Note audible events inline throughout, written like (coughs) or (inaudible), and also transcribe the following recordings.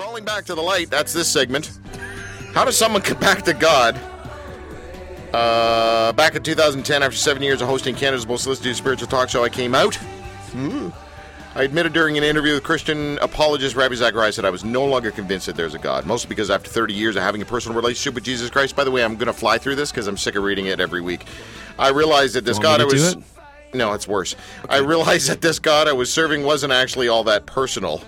Crawling back to the light, that's this segment. How does someone come back to God? Uh, back in 2010, after seven years of hosting Canada's most listened to spiritual talk show, I came out. Hmm. I admitted during an interview with Christian apologist Ravi Zacharias that I was no longer convinced that there's a God, mostly because after 30 years of having a personal relationship with Jesus Christ, by the way, I'm going to fly through this because I'm sick of reading it every week. I realized that this God I was. it? No, it's worse. I realized that this God I was serving wasn't actually all that personal.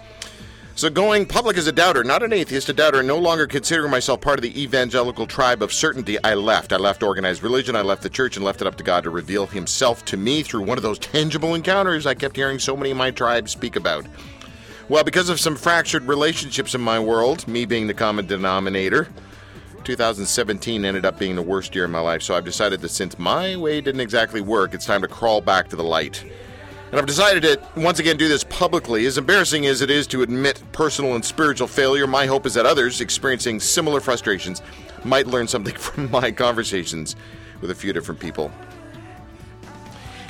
So, going public as a doubter, not an atheist, a doubter, no longer considering myself part of the evangelical tribe of certainty, I left. I left organized religion, I left the church, and left it up to God to reveal Himself to me through one of those tangible encounters I kept hearing so many of my tribe speak about. Well, because of some fractured relationships in my world, me being the common denominator, 2017 ended up being the worst year of my life, so I've decided that since my way didn't exactly work, it's time to crawl back to the light. And I've decided to once again do this publicly. As embarrassing as it is to admit personal and spiritual failure, my hope is that others experiencing similar frustrations might learn something (laughs) from my conversations with a few different people.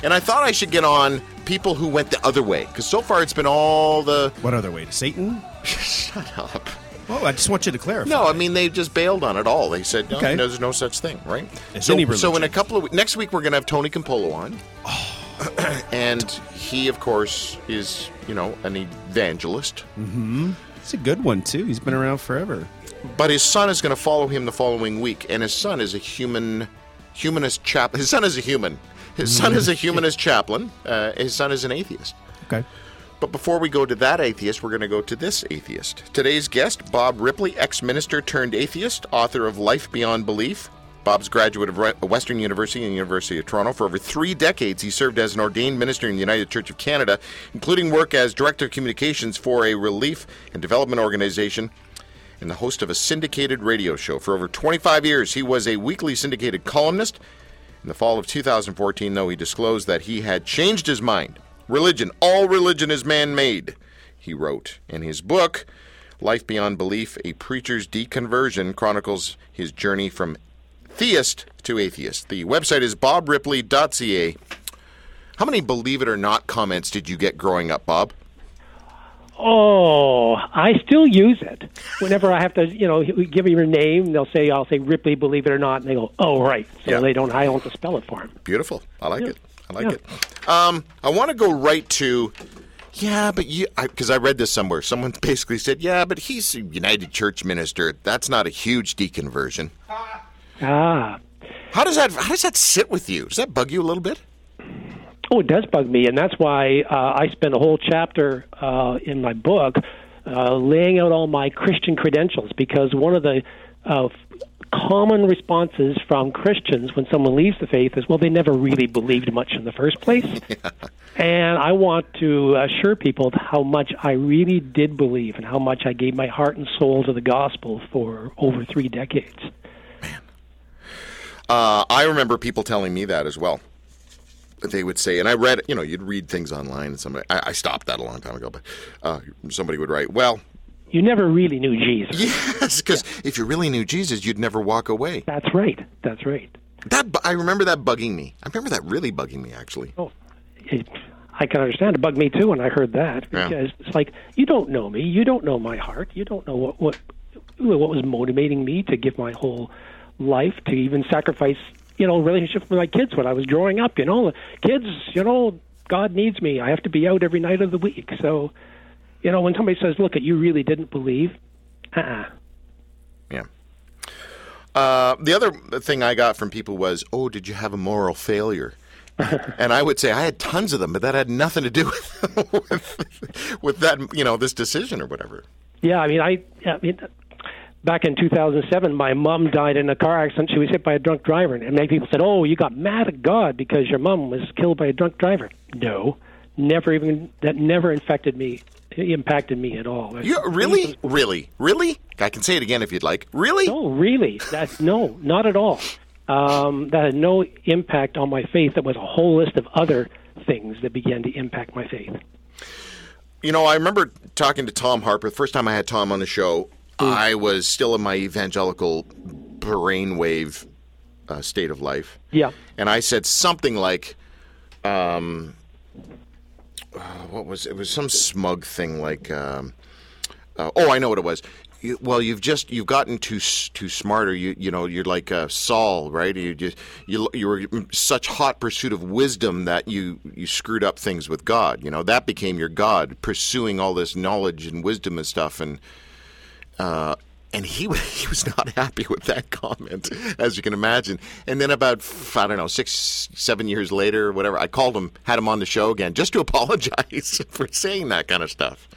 And I thought I should get on people who went the other way, because so far it's been all the. What other way? To Satan? (laughs) Shut up. Well, I just want you to clarify. No, I mean they just bailed on it all. They said no, Okay. there's no such thing, right? It's so, so in a couple of next week we're going to have Tony Campolo on, oh, (clears throat) and he, of course, is you know an evangelist. It's a good one, too. He's been around forever. But his son is going to follow him the following week, and his son is a human, humanist chap. His son is a human. His son is a humanist chaplain. Uh, his son is an atheist. Okay. But before we go to that atheist, we're going to go to this atheist. Today's guest, Bob Ripley, ex minister turned atheist, author of Life Beyond Belief. Bob's a graduate of Western University and University of Toronto. For over three decades, he served as an ordained minister in the United Church of Canada, including work as director of communications for a relief and development organization and the host of a syndicated radio show. For over 25 years, he was a weekly syndicated columnist. In the fall of 2014, though, he disclosed that he had changed his mind. Religion, all religion is man made, he wrote. In his book, Life Beyond Belief A Preacher's Deconversion, chronicles his journey from theist to atheist. The website is bobripley.ca. How many believe it or not comments did you get growing up, Bob? Oh, I still use it. Whenever I have to, you know, give me your name, they'll say, I'll say Ripley, believe it or not, and they go, oh, right. So Yeah. they don't, I don't have to spell it for them. Beautiful. I like it. I like Yeah. it. Um, I want to go right to, yeah, but you, because I, read this somewhere. Someone (laughs) basically said, yeah, but he's a United Church minister. That's not a huge deconversion. Ah. How does that? How does that sit with you? Does that bug you a little bit? Oh, it does bug me, and that's why uh, I spend a whole chapter uh, in my book uh, laying out all my Christian credentials. Because one of the uh, common responses from Christians when someone leaves the faith is, "Well, they never really believed much in the first place." (laughs) And I want to assure people how much I really did believe and how much I gave my heart and soul to the gospel for over three decades. Uh, I remember people telling me that as well. They would say, and I read, you know, you'd read things online, and somebody, I, I stopped that a long time ago, but uh, somebody would write, well, You never really knew Jesus. yes, because if you really knew Jesus, you'd never walk away. That's right. That's right. That I remember that bugging me. I remember that really bugging me, actually. Oh, it, I can understand. It bugged me too when I heard that Yeah. because it's like you don't know me, you don't know my heart, you don't know what what what was motivating me to give my whole life to even sacrifice, you know, relationship with my kids when I was growing up. You know, kids, you know, God needs me. I have to be out every night of the week. So, you know, when somebody says, "Look, at you really didn't believe," uh-uh. Yeah. Uh, the other thing I got from people was, "Oh, did you have a moral failure?" (laughs) and I would say I had tons of them, but that had nothing to do (laughs) with with, with that, you know, this decision or whatever. Yeah, I mean, I, I mean, back in 2007, my mom died in a car accident. She was hit by a drunk driver, and many people said, "Oh, you got mad at God because your mom was killed by a drunk driver." No, never even that never infected me, impacted me at all. You really, really, really? I can say it again if you'd like. Really? No, really, that no, not at all. Um, that had no impact on my faith. That was a whole list of other things that began to impact my faith. You know, I remember talking to Tom Harpur. The first time I had Tom on the show, I was still in my evangelical brainwave uh, state of life. Yeah. And I said something like, um, uh, what was it? was some smug thing like, um, Uh, oh, I know what it was. You, well, you've just you've gotten too too smart, or you you know you're like uh, Saul, right? You just you you were such hot pursuit of wisdom that you you screwed up things with God. You know that became your God, pursuing all this knowledge and wisdom and stuff, and uh, and he (laughs) he was not happy with that comment, as you can imagine. And then about I don't know six seven years later, whatever, I called him, had him on the show again, just to (laughs) apologize for saying that kind of stuff.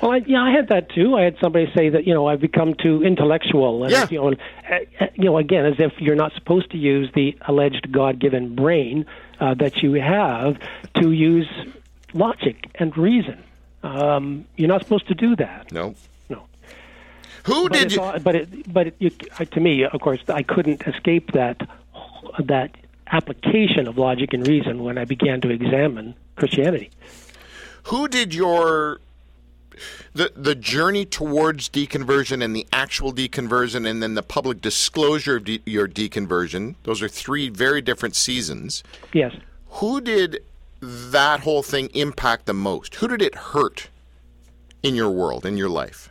Well, I, yeah, I had that too. I had somebody say that you know I've become too intellectual, and Yeah. you know, and, uh, uh, you know, again, as if you're not supposed to use the alleged God-given brain uh, that you have to use logic and reason. Um, you're not supposed to do that. No. Who But did you? all, but it, but it, you, to me, of course, I couldn't escape that that application of logic and reason when I began to examine Christianity. Who did your the the journey towards deconversion and the actual deconversion and then the public disclosure of de- your deconversion? Those are three very different seasons. Yes. Who did that whole thing impact the most? Who did it hurt in your world, in your life?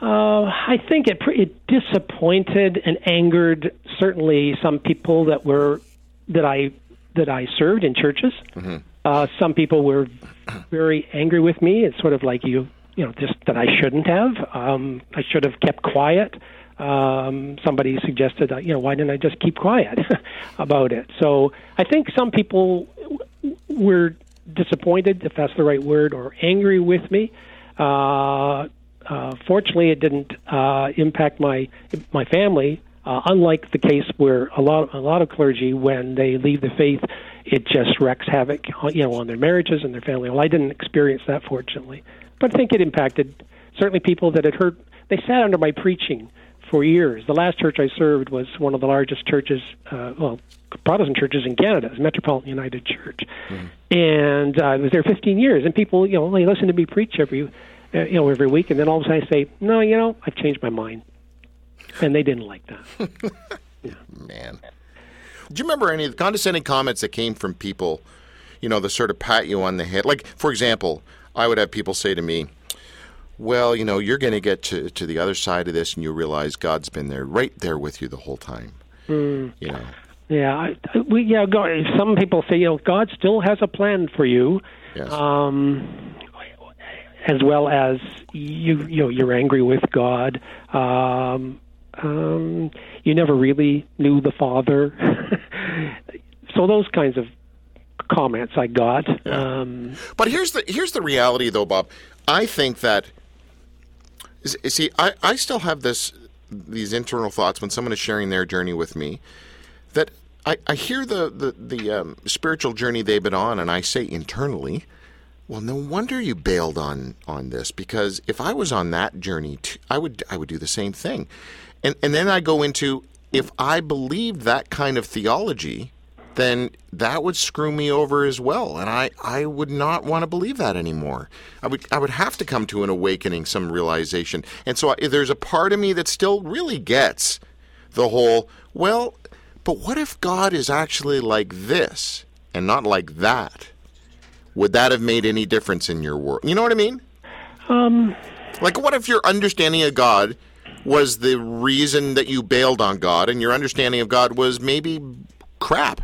Uh, I think it, it disappointed and angered certainly some people that were that I that I served in churches. Uh, some people were very angry with me. It's sort of like you you know just that I shouldn't have. Um, I should have kept quiet. Um, somebody suggested, uh, you know, why didn't I just keep quiet (laughs) about it? So I think some people were disappointed, if that's the right word, or angry with me. Uh, uh, fortunately, it didn't uh, impact my my family. Uh, unlike the case where a lot a lot of clergy, when they leave the faith, it just wreaks havoc, on- you know, on their marriages and their family. Well, I didn't experience that, fortunately, but I think it impacted certainly people that had heard. They sat under my preaching for years. The last church I served was one of the largest churches, uh, well, Protestant churches in Canada, Metropolitan United Church, and uh, I was there 15 years. And people, you know, they listen to me preach every, uh, you know, every week, and then all of a sudden I say, no, you know, I've changed my mind, and they didn't like that. yeah. (laughs) Man. Do you remember any of the condescending comments that came from people, you know, the sort of pat you on the head? Like, for example, I would have people say to me, well, you know, you're going to get to, to the other side of this and you realize God's been there, right there with you the whole time. You know, Yeah, I, I- we yeah. God, some people say, you know, God still has a plan for you. yes. um, as well as you you know you're angry with God. Um, um, you never really knew the Father. (laughs) so those kinds of comments I got. Um, But here's the here's the reality, though, Bob. I think that see, I, I still have this these internal thoughts when someone is sharing their journey with me. That I, I hear the the, the um, spiritual journey they've been on, and I say internally, well, no wonder you bailed on on this because if I was on that journey, too, I would I would do the same thing, and and then I go into if I believed that kind of theology, then that would screw me over as well, and I I would not want to believe that anymore. I would I would have to come to an awakening, some realization, and so I, there's a part of me that still really gets the whole well, but what if God is actually like this and not like that? Would that have made any difference in your world? You know what I mean? um, Like, what if your understanding of God was the reason that you bailed on God, and your understanding of God was maybe crap?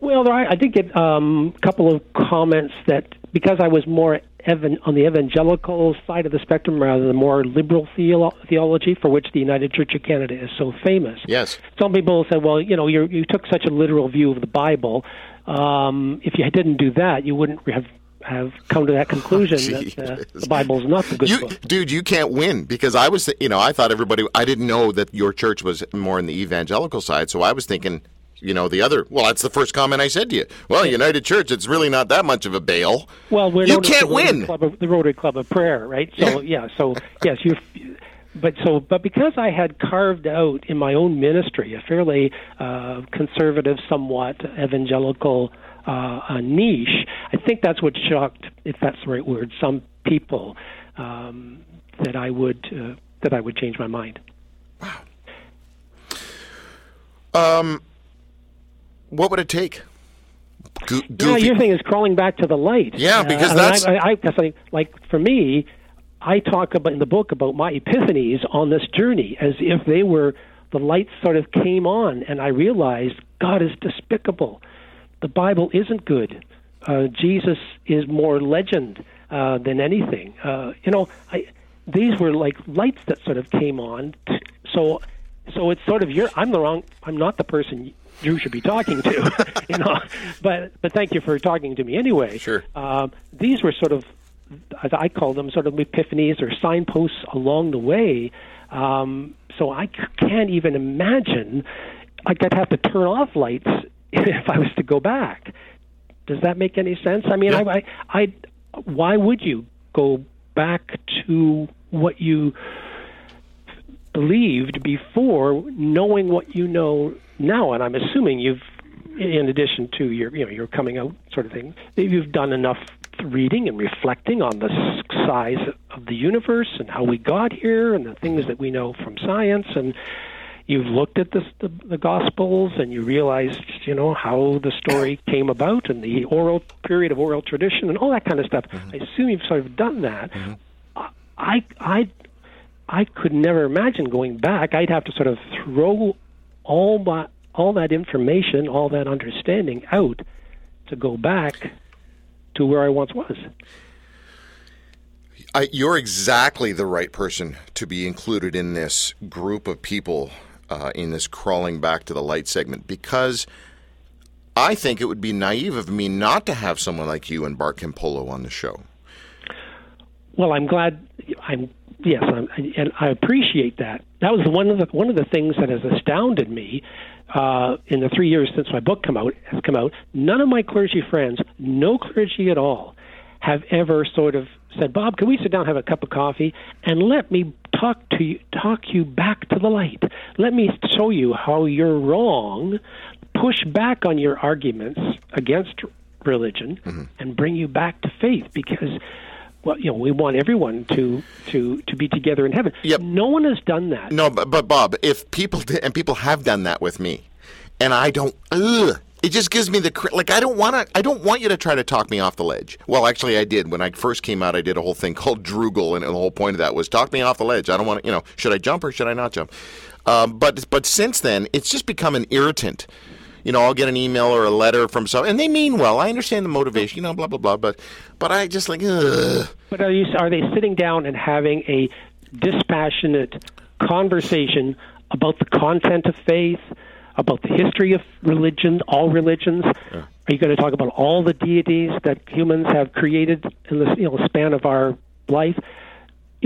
well, I did get um, a couple of comments that because I was more evan, on the evangelical side of the spectrum rather than the more liberal theolo- theology, for which the United Church of Canada is so famous. Yes. some people said, "Well, you know, you you took such a literal view of the Bible. Um, if you didn't do that, you wouldn't have have come to that (laughs) conclusion that uh, the Bible is not the good You, book." dude, you can't win because I was, you know, I thought everybody, I didn't know that your church was more on the evangelical side, so I was thinking, you know, the other. Well, that's the first comment I said to you. Well, United Church, it's really not that much of a bail. Well, we're you can't the win. Club of, the Rotary Club of Prayer, right? So yeah, so yes, you. But so, but because I had carved out in my own ministry a fairly uh, conservative, somewhat evangelical uh, uh, niche, I think that's what shocked, if that's the right word, some people um, that I would uh, that I would change my mind. Wow. Um, What would it take? Go- Yeah, your thing is crawling back to the light. Yeah, because I mean, that's- I, I, I, like, like for me, I talk about in the book about my epiphanies on this journey as if they were the lights sort of came on, and I realized God is despicable. The Bible isn't good. Uh, Jesus is more legend uh, than anything. Uh, you know, I, these were like lights that sort of came on. So, so it's sort of you're. I'm the wrong. I'm not the person you should be talking to. (laughs) you know, but but thank you for talking to me anyway. Sure. Um, these were sort of, as I call them, sort of epiphanies or signposts along the way. Um, so I can't even imagine. Like I'd have to turn off lights (laughs) if I was to go back. Does that make any sense? I mean, Yeah. I, I, I, why would you go back to what you believed before, knowing what you know now? And I'm assuming you've, in addition to your, you know, your coming out sort of thing, that you've done enough reading and reflecting on the size of the universe and how we got here and the things mm-hmm. that we know from science and you've looked at this, the, the Gospels and you realized, you know, how the story (coughs) came about and the oral period of oral tradition and all that kind of stuff. Mm-hmm. I assume you've sort of done that. Mm-hmm. I, I, I could never imagine going back. I'd have to sort of throw all my, all that information, all that understanding out to go back to where I once was. I, you're exactly the right person to be included in this group of people uh, in this crawling back to the light segment because I think it would be naive of me not to have someone like you and Bart Campolo on the show. Well, I'm glad. I'm yes, I'm, and I appreciate that. That was one of the one of the things that has astounded me uh, in the three years since my book come out has come out. None of my clergy friends, no clergy at all, have ever sort of said, "Bob, can we sit down, have a cup of coffee, and let me talk to you, talk you back to the light? Let me show you how you're wrong." Push back on your arguments against religion and bring you back to faith because well, you know, we want everyone to to to be together in heaven. Yep. No one has done that. No, but, but Bob, if people did, and people have done that with me, and I don't, ugh, it just gives me the like. I don't want to. I don't want you to try to talk me off the ledge. Well, actually, I did when I first came out. I did a whole thing (laughs) called Droogle, and the whole point of that was talk me off the ledge. I don't want to. You know, should I jump or should I not jump? Um, but but since then, it's just become an irritant. You know, I'll get an email or a letter from some, and they mean well. I understand the motivation, you know, blah blah blah. But but I just like, ugh. But are you are they sitting down and having a dispassionate conversation about the content of faith, about the history of religion, all religions? Are you going to talk about all the deities that humans have created in the you know span of our life?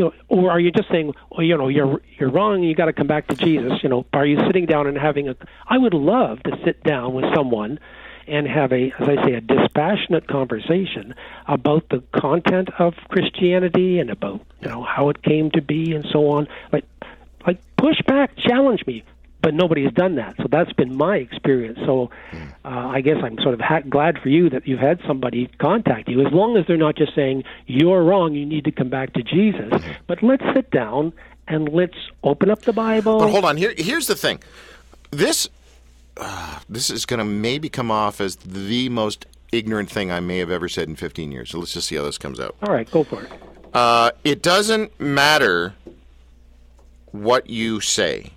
You know, or are you just saying, well, you know, you're you're wrong. You got to come back to Jesus. You know, are you sitting down and having a? I would love to sit down with someone and have a, as I say, a dispassionate conversation about the content of Christianity and about you know how it came to be and so on. Like, like push back, challenge me. But nobody has done that, so that's been my experience. So, uh, I guess I'm sort of ha- glad for you that you've had somebody contact you. As long as they're not just saying you're wrong, you need to come back to Jesus. But let's sit down and let's open up the Bible. But hold on. Here, here's the thing. This, uh, this is going to maybe come off as the most ignorant thing I may have ever said in 15 years. So let's just see how this comes out. All right, go for it. Uh, it doesn't matter what you say.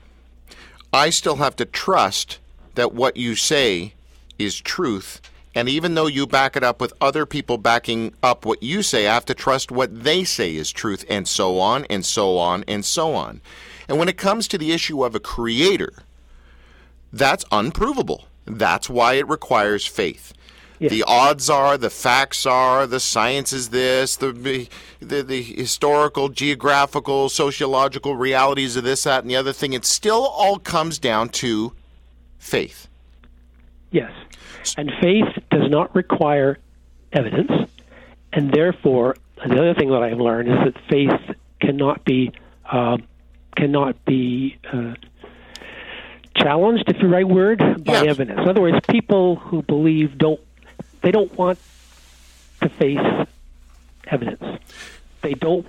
I still have to trust that what you say is truth. And even though you back it up with other people backing up what you say, I have to trust what they say is truth, and so on, and so on, and so on. And when it comes to the issue of a creator, that's unprovable. That's why it requires faith. The odds are, the facts are, the science is this, the, the the historical, geographical, sociological realities of this, that, and the other thing. It still all comes down to faith. Yes. And faith does not require evidence. And therefore, the other thing that I've learned is that faith cannot be uh, cannot be uh, challenged, if the right word, by Yes. evidence. In other words, people who believe don't they don't want to face evidence. They don't.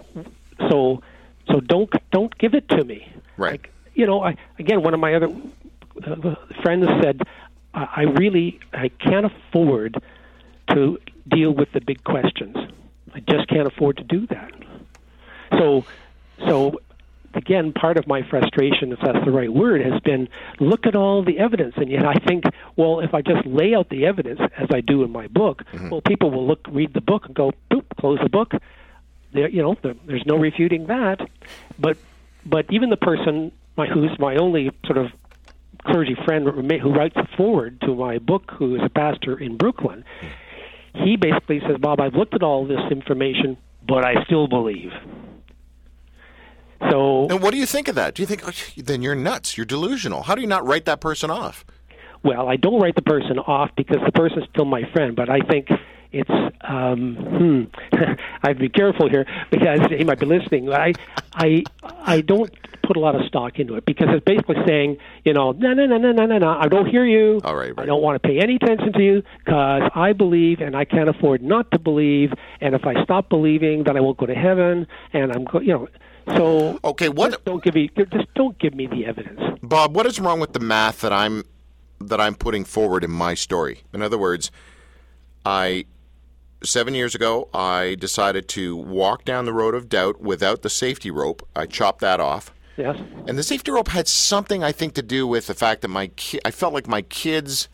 So so don't don't give it to me. Right. Like, you know, I again one of my other uh, friends said, I I really I can't afford to deal with the big questions. I just can't afford to do that. So, so again, part of my frustration, if that's the right word, has been look at all the evidence, and yet I think, well, if I just lay out the evidence as I do in my book, mm-hmm. well, people will look, read the book, and go, boop, close the book. There, you know, there, there's no refuting that. But, but even the person my, who's my only sort of clergy friend who writes a foreword to my book, who is a pastor in Brooklyn, hmm. he basically says, Bob, I've looked at all this information, but I still believe. So, And what do you think of that? Do you think, oh, then you're nuts, you're delusional? How do you not write that person off? well, I don't write the person off because the person's still my friend, but I think it's um hmm (laughs) I have to be careful here because (laughs) he might be listening. I I I don't put a lot of stock into it because it's basically saying, you know, no no no no no no no, I don't hear you. All right, right. I don't want to pay any attention to you because I believe and I can't afford not to believe and if I stop believing then I won't go to heaven and I'm go, you know so Okay, what- just don't give me just don't give me the evidence. Bob, what is wrong with the math that I'm that I'm putting forward in my story? In other words, I seven years ago I decided to walk down the road of doubt without the safety rope. I chopped that off. Yes. And the safety rope had something, I think, to do with the fact that my ki- I felt like my kids.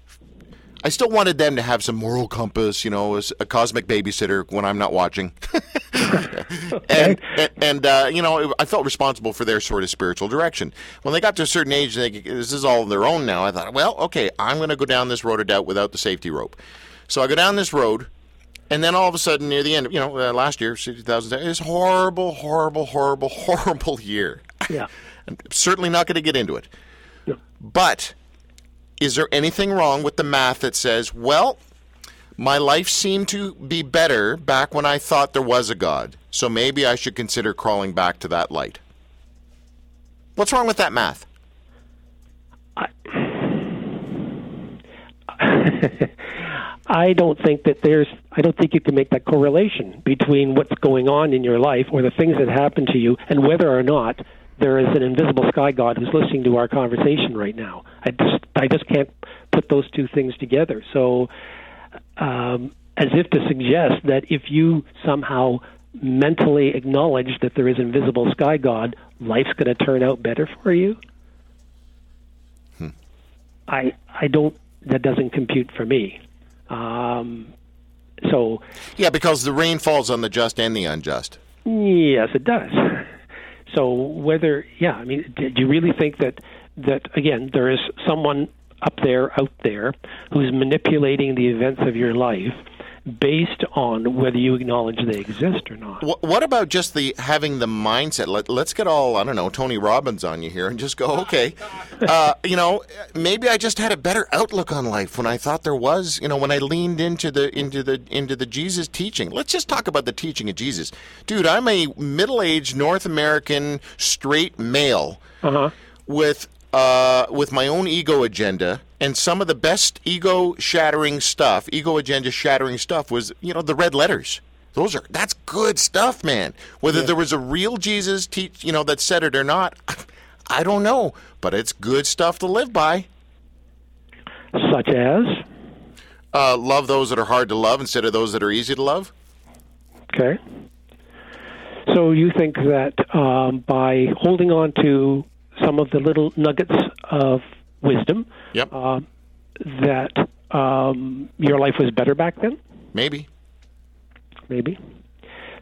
I still wanted them to have some moral compass, you know, as a cosmic babysitter when I'm not watching. (laughs) (laughs) and and, and uh, you know, I felt responsible for their sort of spiritual direction. When they got to a certain age, they, this is all their own now. I thought, well, okay, I'm going to go down this road of doubt without the safety rope. So I go down this road, and then all of a sudden, near the end, you know, uh, last year, 2010, it's horrible, horrible, horrible, (laughs) horrible year. Yeah. (laughs) I'm certainly not going to get into it. No. But is there anything wrong with the math that says, well, my life seemed to be better back when I thought there was a God, so maybe I should consider crawling back to that light? What's wrong with that math? (laughs) I don't think that there's I don't think you can make that correlation between what's going on in your life or the things that happen to you and whether or not there is an invisible sky god who's listening to our conversation right now. I just I just can't put those two things together. So um, as if to suggest that if you somehow mentally acknowledge that there is an invisible sky god, life's going to turn out better for you. I I don't that doesn't compute for me. Um, so Yeah, because the rain falls on the just and the unjust. yes, it does. So whether yeah, I mean, do you really think that that again there is someone up there out there who's manipulating the events of your life based on whether you acknowledge they exist or not? What about just the having the mindset? Let, let's get all I don't know Tony Robbins on you here and just go okay. (laughs) Uh, you know, maybe I just had a better outlook on life when I thought there was. You know, when I leaned into the into the into the Jesus teaching. Let's just talk about the teaching of Jesus, dude. I'm a middle-aged North American straight male Uh-huh. with uh, with my own ego agenda, and some of the best ego shattering stuff, ego agenda shattering stuff, was you know the red letters. Those are that's good stuff, man. Whether there was a real Jesus teach, you know, that said it or not, (laughs) I don't know, but it's good stuff to live by. Such as Uh, love those that are hard to love instead of those that are easy to love. Okay. So you think that um, by holding on to some of the little nuggets of wisdom, Yep, uh, that um, your life was better back then? maybe. Maybe.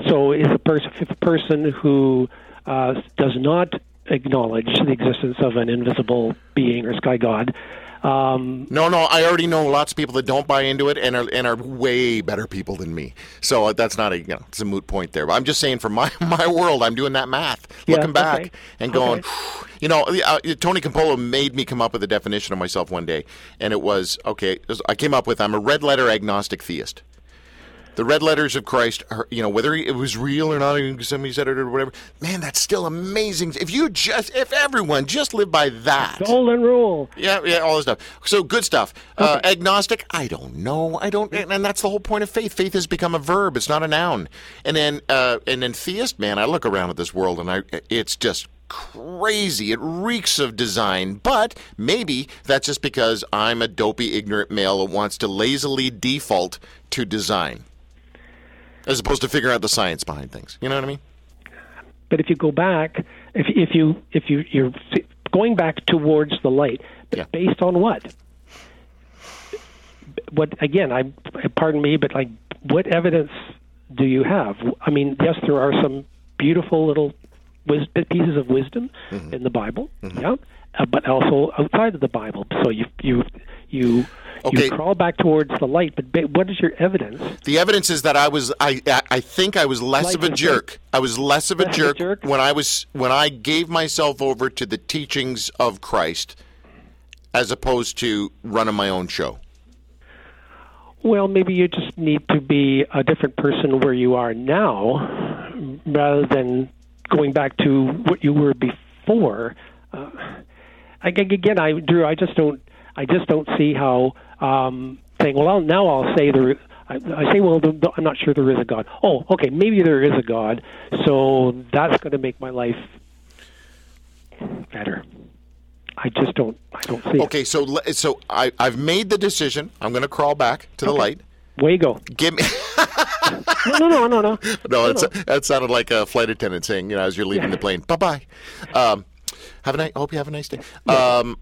So is a person if a person who uh, does not acknowledge the existence of an invisible being or sky god, um, No, no, I already know lots of people that don't buy into it and are and are way better people than me. So uh, that's not a you know it's a moot point there. But I'm just saying for my (laughs) my world, I'm doing that math, Yeah, looking back okay. and going, Okay. (sighs) you know, uh, Tony Campolo made me come up with a definition of myself one day, and it was okay. I came up with I'm a red letter agnostic theist. The red letters of Christ, you know, whether it was real or not, somebody said it or whatever. Man, that's still amazing. If you just, if everyone just lived by that, golden rule. yeah, yeah, all this stuff. So good stuff. Uh, agnostic, I don't know. I don't, and, and that's the whole point of faith. Faith has become a verb; it's not a noun. And then, uh, and then theist, man, I look around at this world and I, it's just crazy. It reeks of design. But maybe that's just because I'm a dopey, ignorant male that wants to lazily default to design, as opposed to figure out the science behind things. You know what I mean? But if you go back, if if you if you you're going back towards the light, but Yeah. based on what? What again? I pardon me, but like, what evidence do you have? I mean, yes, there are some beautiful little wis- pieces of wisdom Mm-hmm. in the Bible, yeah, uh, but also outside of the Bible. So you you you Okay. you crawl back towards the light, but what is your evidence? The evidence is that I was I I- think I was less Life of a jerk. I was less of a Less of a jerk, jerk? when I was when I gave myself over to the teachings of Christ as opposed to running my own show. Well, maybe you just need to be a different person where you are now, rather than going back to what you were before. Uh, again, I Drew, I just don't, I just don't see how um, saying, well, I'll, now I'll say there. I, I say, well, the, I'm not sure there is a God. Oh, okay, maybe there is a God, so that's going to make my life better. I just don't, I don't see it. Okay, so le- so I I've made the decision. I'm going to crawl back to the light. Way go. Give me (laughs) No, no, no, no, no. (laughs) No, it's, that sounded like a flight attendant saying, you know, as you're leaving the (laughs) plane, bye bye. Um, have a nice. Hope you have a nice day. Um,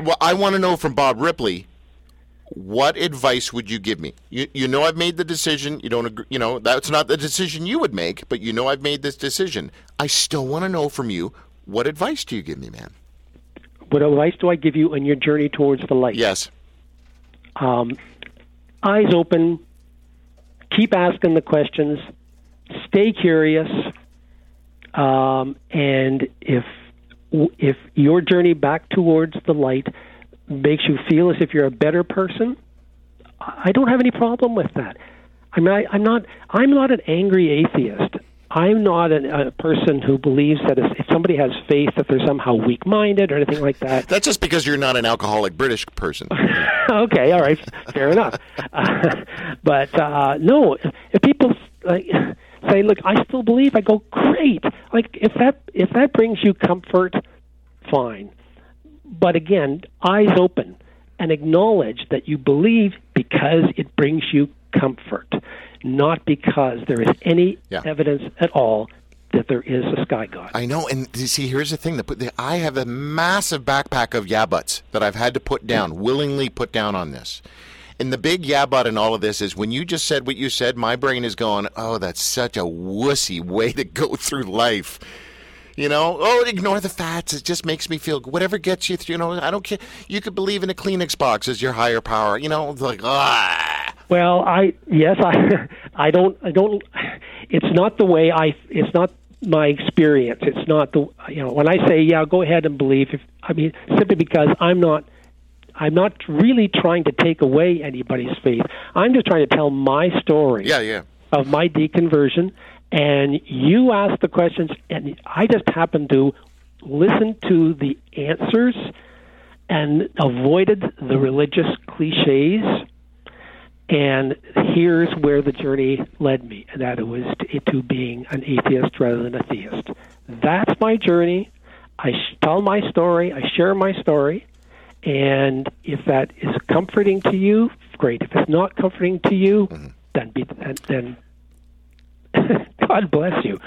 well, I want to know from Bob Ripley, what advice would you give me? You, you know, I've made the decision. You don't agree. You know, that's not the decision you would make, but you know, I've made this decision. I still want to know from you, what advice do you give me, man? What advice do I give you on your journey towards the light? Yes. Um, eyes open, keep asking the questions, stay curious, um, and if if your journey back towards the light makes you feel as if you're a better person, I don't have any problem with that. I'm not. I'm not. I'm not an angry atheist. I'm not an, a person who believes that if, if somebody has faith that they're somehow weak-minded or anything like that. That's just because you're not an alcoholic British person. (laughs) okay, all right, fair enough. Uh, (laughs) but uh, no, if, if people like say, "Look, I still believe," I go, "Great!" Like if that if that brings you comfort, fine. But again, eyes open and acknowledge that you believe because it brings you comfort, not because there is any Yeah. evidence at all that there is a sky god. I know, and you see, here's the thing: that I have a massive backpack of yabuts that I've had to put down, willingly put down on this. And the big yabut in all of this is when you just said what you said, my brain is going, "Oh, that's such a wussy way to go through life." You know, oh, ignore the fats. It just makes me feel whatever gets you through. You know, I don't care. You could believe in a Kleenex box as your higher power. You know, like ah. Well, I yes, I (laughs) I don't I don't. It's not the way I. It's not my experience. It's not the you know when I say yeah, go ahead and believe. If I mean simply because I'm not. I'm not really trying to take away anybody's faith. I'm just trying to tell my story Yeah, yeah. of my deconversion. And you ask the questions, and I just happen to listen to the answers and avoided the religious cliches. And here's where the journey led me, and that it was to, to being an atheist rather than a theist. That's my journey. I sh- tell my story. I share my story. And if that is comforting to you, great. If it's not comforting to you, then be then, then (laughs) God bless you.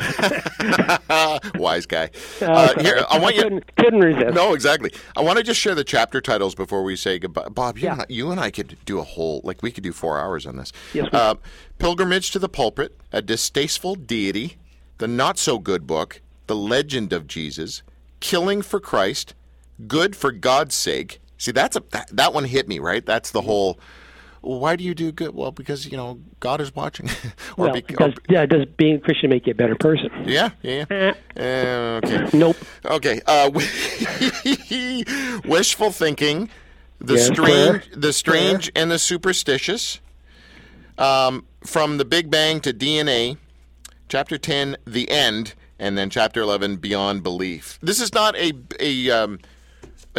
(laughs) Wise guy. Uh, here, I want you. couldn't, couldn't resist. No, exactly. I want to just share the chapter titles before we say goodbye. Bob, you, Yeah. and, I, you and I could do a whole, like, we could do four hours on this. Yes, uh, Pilgrimage to the Pulpit, A Distasteful Deity, The Not So Good Book, The Legend of Jesus, Killing for Christ, Good for God's Sake. See, that's a that, that one hit me, right? That's the whole. Why do you do good? Well, because you know God is watching. (laughs) or Well, bec- does, yeah, does being a Christian make you a better person? yeah, yeah. yeah. Uh, okay. Nope. Okay. Uh, (laughs) wishful thinking, the Yes, strange, fair. the strange, and the superstitious. Um, from the Big Bang to DNA, chapter ten, the end, and then chapter eleven, beyond belief. This is not a a um,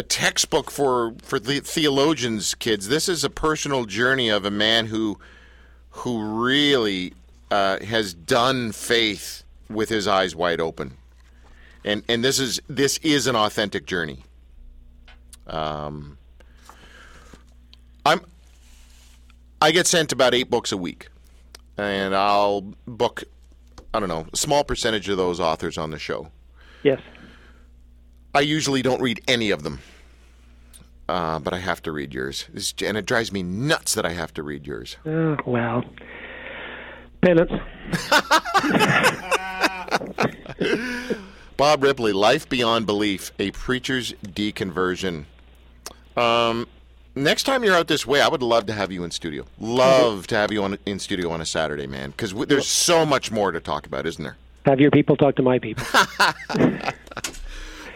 a textbook for for the theologians, kids. This is a personal journey of a man who who really uh, has done faith with his eyes wide open and and this is this is an authentic journey. Um, I'm I get sent about eight books a week, and I'll book I don't know, a small percentage of those authors on the show. Yes. I usually don't read any of them, uh, but I have to read yours, It's- and it drives me nuts that I have to read yours. Oh, well. Penance. (laughs) Bob Ripley, Life Beyond Belief, a preacher's deconversion. Um, next time you're out this way, I would love to have you in studio. Love to have you on, in studio on a Saturday, man, because w- there's so much more to talk about, isn't there? Have your people talk to my people. (laughs)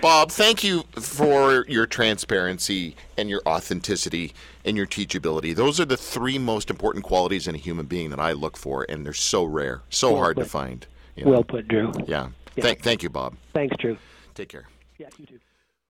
Bob, thank you for your transparency and your authenticity and your teachability. Those are the three most important qualities in a human being that I look for, and they're so rare, so Well hard to find. you know? well put, Drew. yeah. Thank, thank you, Bob. Thanks, Drew. Take care. Yeah, you too.